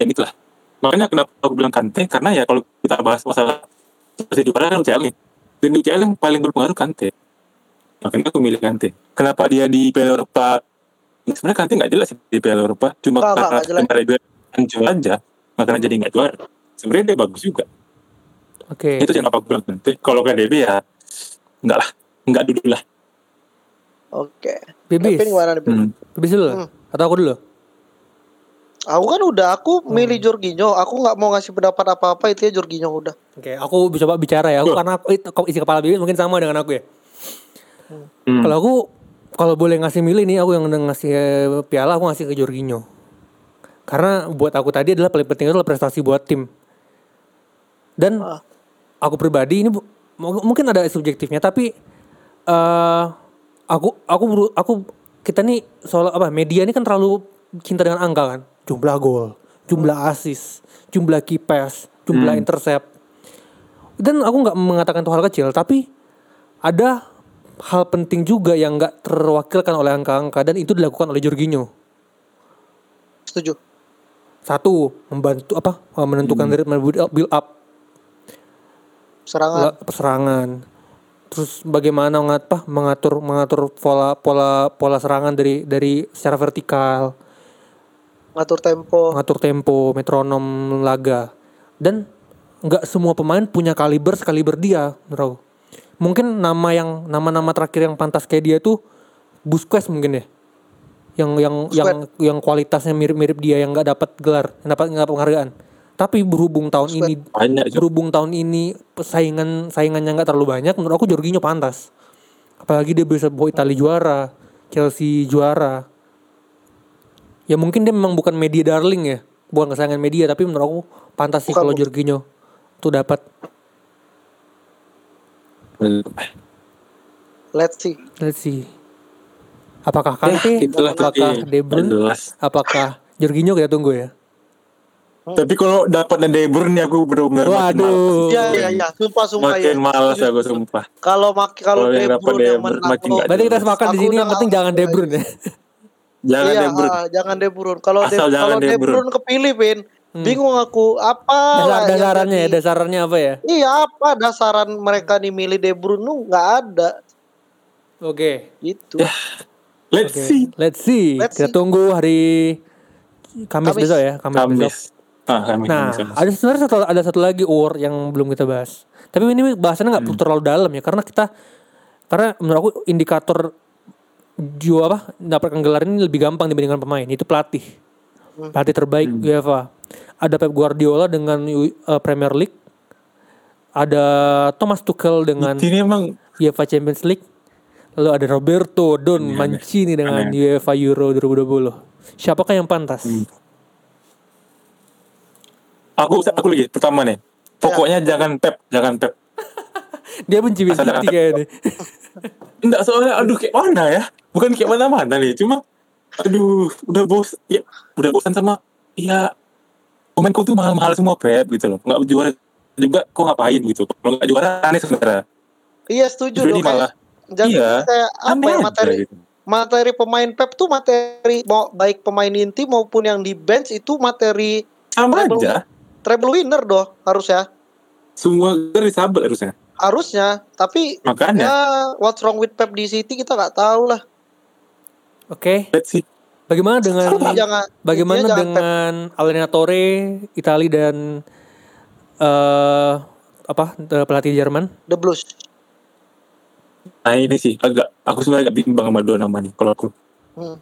[SPEAKER 1] Ya gitulah. Makanya kenapa aku bilang Kante karena ya kalau kita bahas masalah seperti juara kan UCL nih. Dan di UCL yang paling berpengaruh Kante. Makanya aku milih Kante. Kenapa dia di Piala Eropa? Ya, Sebenarnya Kante nggak jelas di Piala Eropa. Cuma
[SPEAKER 2] nggak,
[SPEAKER 1] karena kemarin dia hancur aja. Makanya jadi nggak juara. Sebenarnya dia bagus juga.
[SPEAKER 3] Oke.
[SPEAKER 1] Itu yang apa aku bilang Kante. Kalau KDB ya enggak lah. Enggak dulu lah.
[SPEAKER 2] Oke.
[SPEAKER 3] Bibis.
[SPEAKER 2] Nih? Pin?
[SPEAKER 1] Hmm.
[SPEAKER 3] Bibis dulu.
[SPEAKER 2] Hmm.
[SPEAKER 3] Atau aku dulu?
[SPEAKER 2] Aku kan udah, aku milih
[SPEAKER 3] Hmm.
[SPEAKER 2] Jorginho. Aku nggak mau ngasih pendapat apa-apa itu ya Jorginho udah.
[SPEAKER 3] Oke, aku coba bicara ya. Aku karena aku, itu, isi kepala bibis mungkin sama dengan aku ya.
[SPEAKER 1] Hmm.
[SPEAKER 3] Kalau aku kalau boleh ngasih milih nih aku yang ngasih piala aku ngasih ke Jorginho. Karena buat aku tadi adalah paling penting itu adalah prestasi buat tim. Dan
[SPEAKER 2] Ah.
[SPEAKER 3] aku pribadi ini mungkin ada subjektifnya tapi eh aku aku aku kita nih soal apa media ini kan terlalu cinta dengan angka kan jumlah gol jumlah assist, jumlah key pass, jumlah
[SPEAKER 1] Hmm.
[SPEAKER 3] intercept. Dan aku nggak mengatakan itu hal kecil, tapi ada hal penting juga yang nggak terwakilkan oleh angka-angka dan itu dilakukan oleh Jorginho.
[SPEAKER 2] Setuju.
[SPEAKER 3] Satu, membantu apa? menentukan
[SPEAKER 1] Hmm.
[SPEAKER 3] ritme build up,
[SPEAKER 2] Serangan.
[SPEAKER 3] la- serangan. Terus bagaimana mengat, apa, mengatur mengatur pola pola pola serangan dari dari secara vertikal,
[SPEAKER 2] Ngatur tempo.
[SPEAKER 3] mengatur tempo, metronom laga. Dan nggak semua pemain punya kaliber sekaliber dia, bro. Mungkin nama yang nama-nama terakhir yang pantas kayak dia tuh Busquets mungkin ya. Yang yang yang yang kualitasnya mirip-mirip dia yang nggak dapat gelar, yang dapat nggak penghargaan. Tapi berhubung tahun ini
[SPEAKER 1] banyak
[SPEAKER 3] berhubung tahun ini saingan saingannya nggak terlalu banyak menurut aku Jorginho pantas apalagi dia bisa bawa Italia juara Chelsea juara ya mungkin dia memang bukan media darling ya. Bukan kesayangan media tapi menurut aku pantas sih kalau Jorginho tuh dapat.
[SPEAKER 2] Let's see.
[SPEAKER 3] let's see. Apakah Kante
[SPEAKER 1] itulah
[SPEAKER 3] apakah
[SPEAKER 1] tapi
[SPEAKER 3] De Bruyne apakah Jorginho kita tunggu ya?
[SPEAKER 1] Tapi kalau dapat De Bruyne aku benar-benar makin malas.
[SPEAKER 3] waduh
[SPEAKER 2] Iya iya iya, sumpah sumpah
[SPEAKER 1] Makin
[SPEAKER 2] ya.
[SPEAKER 1] malas aku sumpah.
[SPEAKER 2] Kalau mak kalau De Bruyne yang menang
[SPEAKER 1] makin
[SPEAKER 3] berarti kita sepakat di sini yang penting jangan De Bruyne. ya
[SPEAKER 1] Jangan
[SPEAKER 2] iya,
[SPEAKER 1] De Bruyne.
[SPEAKER 2] ah, jangan De Bruyne. Kalau De,
[SPEAKER 1] Asal jangan
[SPEAKER 2] kalau
[SPEAKER 1] De
[SPEAKER 2] De
[SPEAKER 1] Bruyne.
[SPEAKER 2] Bruyne kepilih, Pin, bingung aku apa
[SPEAKER 3] Dasar, dasarannya ya dasarannya apa ya
[SPEAKER 2] Iya, apa dasaran mereka nih milih De Bruyne tuh nggak ada
[SPEAKER 3] oke
[SPEAKER 2] gitu.
[SPEAKER 1] Let's
[SPEAKER 3] Oke,
[SPEAKER 1] see.
[SPEAKER 3] Let's see.
[SPEAKER 2] Let's
[SPEAKER 3] Kita
[SPEAKER 2] see.
[SPEAKER 3] tunggu hari Kamis,
[SPEAKER 2] Kamis.
[SPEAKER 3] besok ya, Kamis, besok.
[SPEAKER 1] Kamis. Ah, Kamis.
[SPEAKER 3] Nah,
[SPEAKER 1] Kamis.
[SPEAKER 3] ada sebenarnya satu ada satu lagi award yang belum kita bahas. Tapi ini bahasannya nggak
[SPEAKER 1] Hmm.
[SPEAKER 3] terlalu dalam ya, karena kita karena menurut aku indikator jual apa dapatkan gelar ini lebih gampang dibandingkan pemain. Itu pelatih,
[SPEAKER 2] Hmm.
[SPEAKER 3] pelatih terbaik UEFA. Ada Pep Guardiola dengan uh, Premier League. Ada Thomas Tuchel dengan
[SPEAKER 1] Ini emang
[SPEAKER 3] UEFA Champions League. Lalu ada Roberto Don
[SPEAKER 1] Aneh, aneh.
[SPEAKER 3] Mancini dengan
[SPEAKER 1] Aneh.
[SPEAKER 3] UEFA Euro 2020. Siapakah yang pantas?
[SPEAKER 1] Hmm. aku aku lagi pertama nih. Pokoknya jangan Pep, jangan Pep. [LAUGHS]
[SPEAKER 3] Dia benci
[SPEAKER 1] Asal
[SPEAKER 3] City
[SPEAKER 1] jangan-
[SPEAKER 3] kayaknya.
[SPEAKER 1] Enggak soalnya aduh kayak mana ya? Bukan kayak mana-mana nih, cuma aduh udah bos ya udah bosan sama ya pemainku tuh mahal-mahal semua Pep gitu loh. Enggak juara juga kok ngapain gitu. Kalau enggak juara aneh sebenarnya.
[SPEAKER 2] Iya setuju
[SPEAKER 1] Jadi
[SPEAKER 2] dong. Kayak,
[SPEAKER 1] malah
[SPEAKER 2] jadi
[SPEAKER 1] iya,
[SPEAKER 2] kayak apa ya materi
[SPEAKER 1] gitu.
[SPEAKER 2] materi pemain Pep tuh materi mau baik pemain inti maupun yang di bench itu materi
[SPEAKER 1] Sama
[SPEAKER 2] Treble-
[SPEAKER 1] aja.
[SPEAKER 2] treble winner doh harusnya
[SPEAKER 1] Semua dari sabel harusnya.
[SPEAKER 2] harusnya tapi
[SPEAKER 1] Makanya
[SPEAKER 2] ya what's wrong with Pep di City kita nggak tahu lah
[SPEAKER 3] Oke,
[SPEAKER 1] let's see.
[SPEAKER 3] bagaimana dengan
[SPEAKER 2] jangan
[SPEAKER 3] bagaimana dengan Allenatore Itali dan eh apa pelatih Jerman?
[SPEAKER 2] the Blues
[SPEAKER 1] Nah ini sih agak aku sebenarnya agak bimbang sama dua nama nih kalau aku.
[SPEAKER 2] Hmm.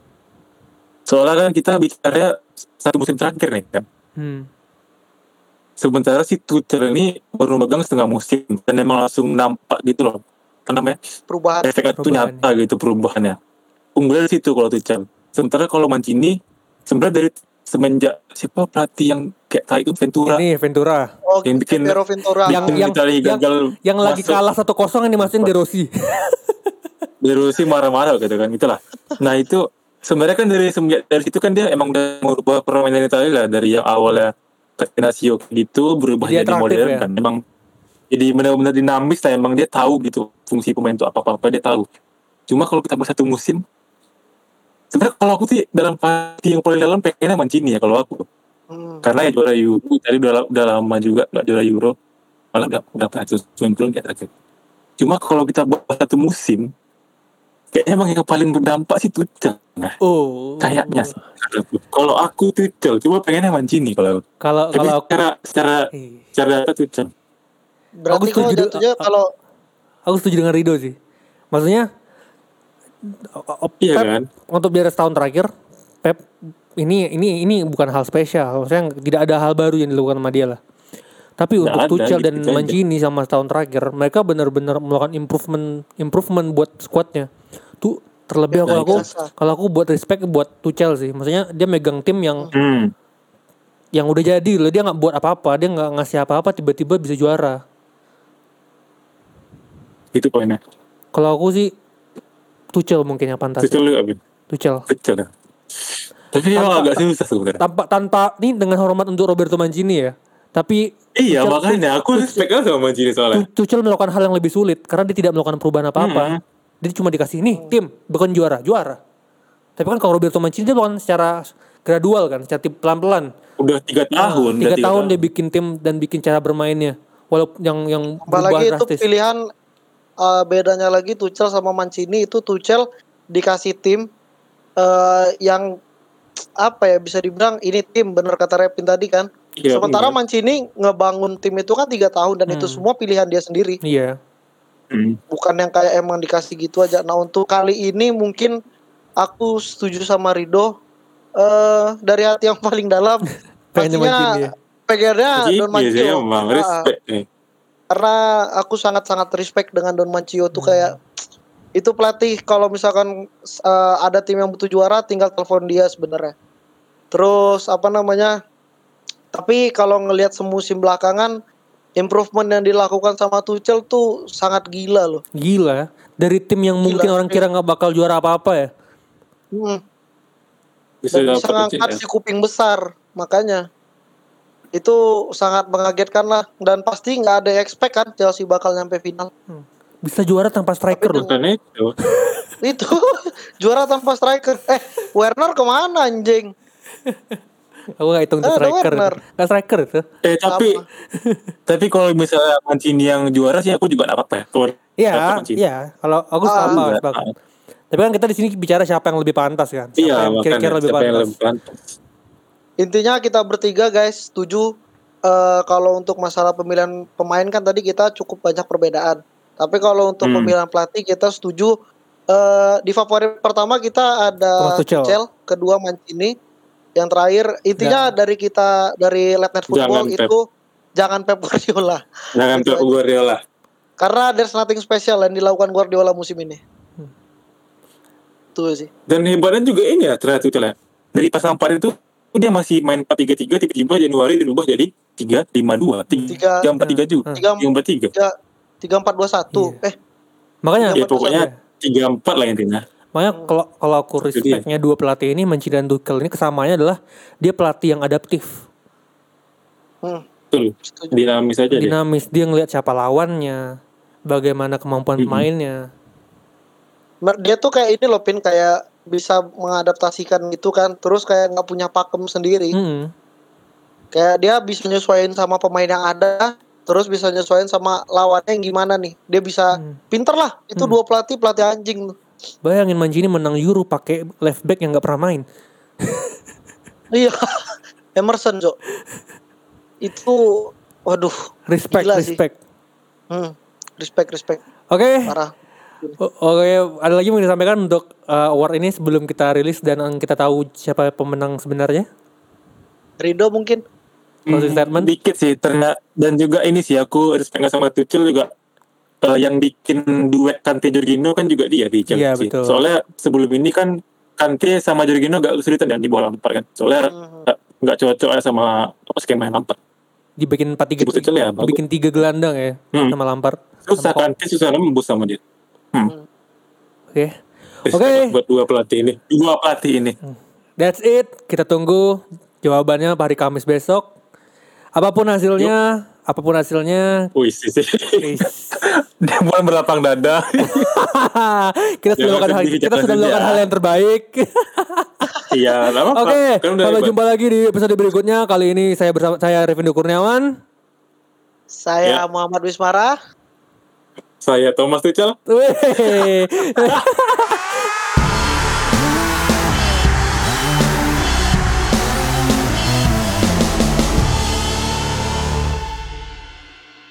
[SPEAKER 1] Soalnya kan kita bicara satu musim terakhir nih kan.
[SPEAKER 3] Hmm.
[SPEAKER 1] Sementara si Tuchel ini baru megang setengah musim dan emang langsung nampak gitu loh. Apa namanya?
[SPEAKER 2] perubahan
[SPEAKER 1] tuh
[SPEAKER 3] Perubahan.
[SPEAKER 1] nyata gitu perubahannya. Unggulnya di situ kalau Tuchel. Sementara kalau Mancini sebenarnya dari semenjak siapa pelatih yang kayak tai itu Ventura
[SPEAKER 3] Ini Ventura
[SPEAKER 2] oh
[SPEAKER 1] yang bikin-
[SPEAKER 2] Ventura
[SPEAKER 3] Yang-
[SPEAKER 1] bikin Italia
[SPEAKER 3] yang-
[SPEAKER 1] gagal
[SPEAKER 3] yang lagi
[SPEAKER 1] masuk.
[SPEAKER 3] kalah 1-0 yang dimasukin De Rossi. [LAUGHS]
[SPEAKER 1] Biru sih marah-marah gitu kan itulah. Nah itu sebenarnya kan dari semenjak dari situ kan dia emang udah merubah permainan Italia lah dari yang awalnya Catenaccio gitu berubah
[SPEAKER 3] Dia
[SPEAKER 1] jadi modern
[SPEAKER 3] ya?
[SPEAKER 1] kan. Emang jadi benar-benar dinamis lah emang dia tahu gitu fungsi pemain itu apa apa dia tahu. Cuma kalau kita bahas satu musim sebenarnya kalau aku sih dalam hati yang paling dalam pengennya Mancini ya kalau aku
[SPEAKER 2] Hmm.
[SPEAKER 1] karena ya juara Euro tadi udah, udah lama juga nggak juara Euro malah udah udah pernah kayak terakhir cuma kalau kita bahas satu musim kayaknya emang yang paling berdampak sih Tuchel nah
[SPEAKER 3] Oh.
[SPEAKER 1] kayaknya sih kalau aku Tuchel cuma pengennya Mancini kalau.
[SPEAKER 3] Kalau
[SPEAKER 1] tapi
[SPEAKER 3] kalau aku
[SPEAKER 1] secara secara
[SPEAKER 3] Eh,
[SPEAKER 1] secara data Tuchel
[SPEAKER 2] berarti
[SPEAKER 3] Aku
[SPEAKER 2] kalau jatuhnya kalau
[SPEAKER 3] aku setuju dengan Rido sih. Maksudnya
[SPEAKER 1] iya
[SPEAKER 3] Pep
[SPEAKER 1] kan
[SPEAKER 3] untuk biar setahun terakhir Pep ini ini ini bukan hal spesial maksudnya tidak ada hal baru yang dilakukan sama dia lah tapi
[SPEAKER 1] Nggak
[SPEAKER 3] untuk
[SPEAKER 1] ada,
[SPEAKER 3] Tuchel
[SPEAKER 1] gitu
[SPEAKER 3] dan. Mancini sama setahun terakhir mereka benar-benar melakukan improvement improvement buat squadnya terlebih
[SPEAKER 1] Ya,
[SPEAKER 3] kalau aku
[SPEAKER 2] biasa.
[SPEAKER 3] kalau aku buat respect buat Tuchel sih maksudnya dia megang tim yang
[SPEAKER 1] hmm.
[SPEAKER 3] yang udah jadi loh dia nggak buat apa-apa dia nggak ngasih apa-apa tiba-tiba bisa juara
[SPEAKER 1] itu poinnya
[SPEAKER 3] kalau aku sih Tuchel mungkin yang pantas
[SPEAKER 1] Tuchel juga.
[SPEAKER 3] Tuchel
[SPEAKER 1] Tuchel ya. Tapi emang agak susah sebenarnya.
[SPEAKER 3] tanpa tanpa ini dengan hormat untuk Roberto Mancini ya. Tapi
[SPEAKER 1] Iya
[SPEAKER 3] Tuchel-
[SPEAKER 1] makanya aku respect sama Mancini soalnya.
[SPEAKER 3] Tu- Tuchel melakukan hal yang lebih sulit karena dia tidak melakukan perubahan apa-apa.
[SPEAKER 1] Hmm.
[SPEAKER 3] Dia cuma dikasih nih tim bukan juara, juara. Tapi kan kalau Roberto Mancini dia melakukan secara gradual kan, secara pelan-pelan.
[SPEAKER 1] Udah tiga tahun.
[SPEAKER 3] Tiga
[SPEAKER 1] udah
[SPEAKER 3] tahun dia bikin tim dan bikin cara bermainnya. Walaupun yang yang berubah
[SPEAKER 2] Apalagi itu
[SPEAKER 3] drastis.
[SPEAKER 2] pilihan eh, bedanya lagi Tuchel sama Mancini itu Tuchel dikasih tim eh, yang apa ya bisa dibilang ini tim bener kata Repin tadi kan.
[SPEAKER 1] Iya,
[SPEAKER 2] Sementara
[SPEAKER 1] bener.
[SPEAKER 2] Mancini ngebangun tim itu kan tiga tahun dan itu
[SPEAKER 3] Hmm.
[SPEAKER 2] semua pilihan dia sendiri,
[SPEAKER 3] Iya.
[SPEAKER 1] Hmm.
[SPEAKER 2] bukan yang kayak emang dikasih gitu aja. Nah untuk kali ini mungkin aku setuju sama Rido eh dari hati yang paling dalam. [LAUGHS] Pastinya
[SPEAKER 3] ya.
[SPEAKER 2] pengennya
[SPEAKER 1] Jadi
[SPEAKER 2] Don
[SPEAKER 1] iya
[SPEAKER 2] Mancio.
[SPEAKER 1] sih emang
[SPEAKER 2] Ah,
[SPEAKER 1] respect nih.
[SPEAKER 2] karena aku sangat-sangat respect dengan Don Mancio tuh kayak itu pelatih kalau misalkan uh, ada tim yang butuh juara tinggal telepon dia sebenarnya. Terus apa namanya? Tapi kalau ngelihat semusim belakangan improvement yang dilakukan sama Tuchel tuh sangat gila loh.
[SPEAKER 3] Gila. Dari tim yang mungkin
[SPEAKER 2] Gila.
[SPEAKER 3] orang kira nggak bakal juara apa-apa ya.
[SPEAKER 2] Hmm.
[SPEAKER 1] Bisa
[SPEAKER 2] Dan bisa ngangkat
[SPEAKER 1] ya.
[SPEAKER 2] si kuping besar makanya itu sangat mengagetkan lah dan pasti nggak ada expect kan Chelsea bakal nyampe final
[SPEAKER 3] Bisa juara tanpa striker loh.
[SPEAKER 1] Itu.
[SPEAKER 2] itu [LAUGHS] juara tanpa striker eh Werner ke mana anjing [LAUGHS]
[SPEAKER 3] Aku gak hitung tuh
[SPEAKER 2] Ah,
[SPEAKER 3] striker. Gak striker itu.
[SPEAKER 1] Eh tapi tapi kalau misalnya Mancini yang juara sih aku juga apa-apa ya. Kalau
[SPEAKER 3] Iya,
[SPEAKER 1] dapat
[SPEAKER 3] iya. Kalau aku
[SPEAKER 2] Ah,
[SPEAKER 3] sama, sepakat. Tapi kan kita di sini bicara siapa yang lebih pantas kan? Siapa
[SPEAKER 1] Iya,
[SPEAKER 3] yang
[SPEAKER 1] makanya
[SPEAKER 3] kira-kira lebih
[SPEAKER 1] siapa yang
[SPEAKER 3] pantas?
[SPEAKER 1] lebih pantas.
[SPEAKER 2] intinya kita bertiga guys setuju eh, kalau untuk masalah pemilihan pemain kan tadi kita cukup banyak perbedaan tapi kalau untuk
[SPEAKER 1] Hmm.
[SPEAKER 2] pemilihan pelatih kita setuju eh, di favorit pertama kita ada.
[SPEAKER 3] Tuchel,
[SPEAKER 2] kedua Mancini yang terakhir intinya dari kita dari Late Night Football
[SPEAKER 1] Jangan Pep.
[SPEAKER 2] itu jangan Pep Guardiola
[SPEAKER 1] Jangan Pep. Guardiola.
[SPEAKER 2] karena there's nothing special yang dilakukan Guardiola musim ini tuh sih
[SPEAKER 1] Dan hebatnya juga ini ya ternyata itu lah. Dari pasang 4 itu dia masih main 4-3-3 tiba-tiba Januari dirubah jadi 3-5-2
[SPEAKER 2] Tiga-
[SPEAKER 1] 3-4-3 juga
[SPEAKER 2] tiga
[SPEAKER 1] 3-4-3
[SPEAKER 2] tiga tiga empat dua satu
[SPEAKER 3] Iya.
[SPEAKER 2] eh
[SPEAKER 3] Makanya,
[SPEAKER 1] ya
[SPEAKER 2] Tiga-
[SPEAKER 1] pokoknya 3-4 lah intinya
[SPEAKER 3] makanya kalau kalau aku
[SPEAKER 1] dia.
[SPEAKER 3] respectnya dua pelatih ini Mancini dan Tuchel ini kesamaannya adalah dia pelatih yang adaptif,
[SPEAKER 2] hmm,
[SPEAKER 1] betul dinamis aja dia
[SPEAKER 3] dinamis. Dia ngelihat siapa lawannya, bagaimana kemampuan
[SPEAKER 1] Mm-mm.
[SPEAKER 3] pemainnya.
[SPEAKER 2] Dia tuh kayak ini loh pin kayak bisa mengadaptasikan gitu kan terus kayak nggak punya pakem sendiri
[SPEAKER 3] Mm-mm.
[SPEAKER 2] kayak dia bisa nyesuaiin sama pemain yang ada terus bisa nyesuaiin sama lawannya yang gimana nih dia bisa
[SPEAKER 3] Hmm.
[SPEAKER 2] pinter lah itu
[SPEAKER 3] Hmm.
[SPEAKER 2] dua pelatih pelatih anjing tuh.
[SPEAKER 3] Bayangin Mancini menang Euro pakai left back yang nggak pernah main. [LAUGHS]
[SPEAKER 2] iya Emerson Jo itu waduh
[SPEAKER 3] Respect,
[SPEAKER 2] Gila sih.
[SPEAKER 3] respect.
[SPEAKER 2] hmm, respect respect
[SPEAKER 3] Oke,
[SPEAKER 2] parah
[SPEAKER 3] O- Oke, ada lagi yang mau disampaikan untuk uh, award ini sebelum kita rilis dan kita tahu siapa pemenang sebenarnya?
[SPEAKER 2] Rido mungkin
[SPEAKER 3] Closing statement?
[SPEAKER 1] dikit sih ternyata dan juga ini sih aku respect sama Tuchel juga eh, yang bikin duet Kante Jorginho kan juga dia di Chelsea.
[SPEAKER 3] Iya, betul.
[SPEAKER 1] Soalnya sebelum ini kan Kante sama Jorginho gak kesulitan ya di bola Lampard kan. Soalnya
[SPEAKER 2] Hmm.
[SPEAKER 1] nggak nggak cocok ya sama apa skema Lampard.
[SPEAKER 3] Dibikin 4 tiga,
[SPEAKER 1] Sebut Tuchel ya, bagus.
[SPEAKER 3] dibikin tiga gelandang ya
[SPEAKER 1] Hmm.
[SPEAKER 3] sama Lampard.
[SPEAKER 1] Susah
[SPEAKER 3] Sama-
[SPEAKER 1] Kante susah nembus sama dia. Hmm.
[SPEAKER 3] Oke,
[SPEAKER 1] Respect
[SPEAKER 3] Oke.
[SPEAKER 1] buat dua pelatih ini. Dua pelatih ini.
[SPEAKER 3] that's it. Kita tunggu jawabannya hari Kamis besok. Apa pun hasilnya, apa pun hasilnya,
[SPEAKER 1] Wih sih [LAUGHS] dia mulai berlapang dada. [LAUGHS]
[SPEAKER 3] kita sudah melakukan hal, kita sudah melakukan
[SPEAKER 1] ya.
[SPEAKER 3] hal yang terbaik. [LAUGHS]
[SPEAKER 1] Iya.
[SPEAKER 3] Oke,
[SPEAKER 1] Kan
[SPEAKER 3] sampai jumpa lagi di episode berikutnya. Kali ini saya bersama saya Revindo Kurniawan.
[SPEAKER 2] saya
[SPEAKER 1] Ya.
[SPEAKER 2] Muhammad Wismara
[SPEAKER 1] Saya Thomas Tuchel.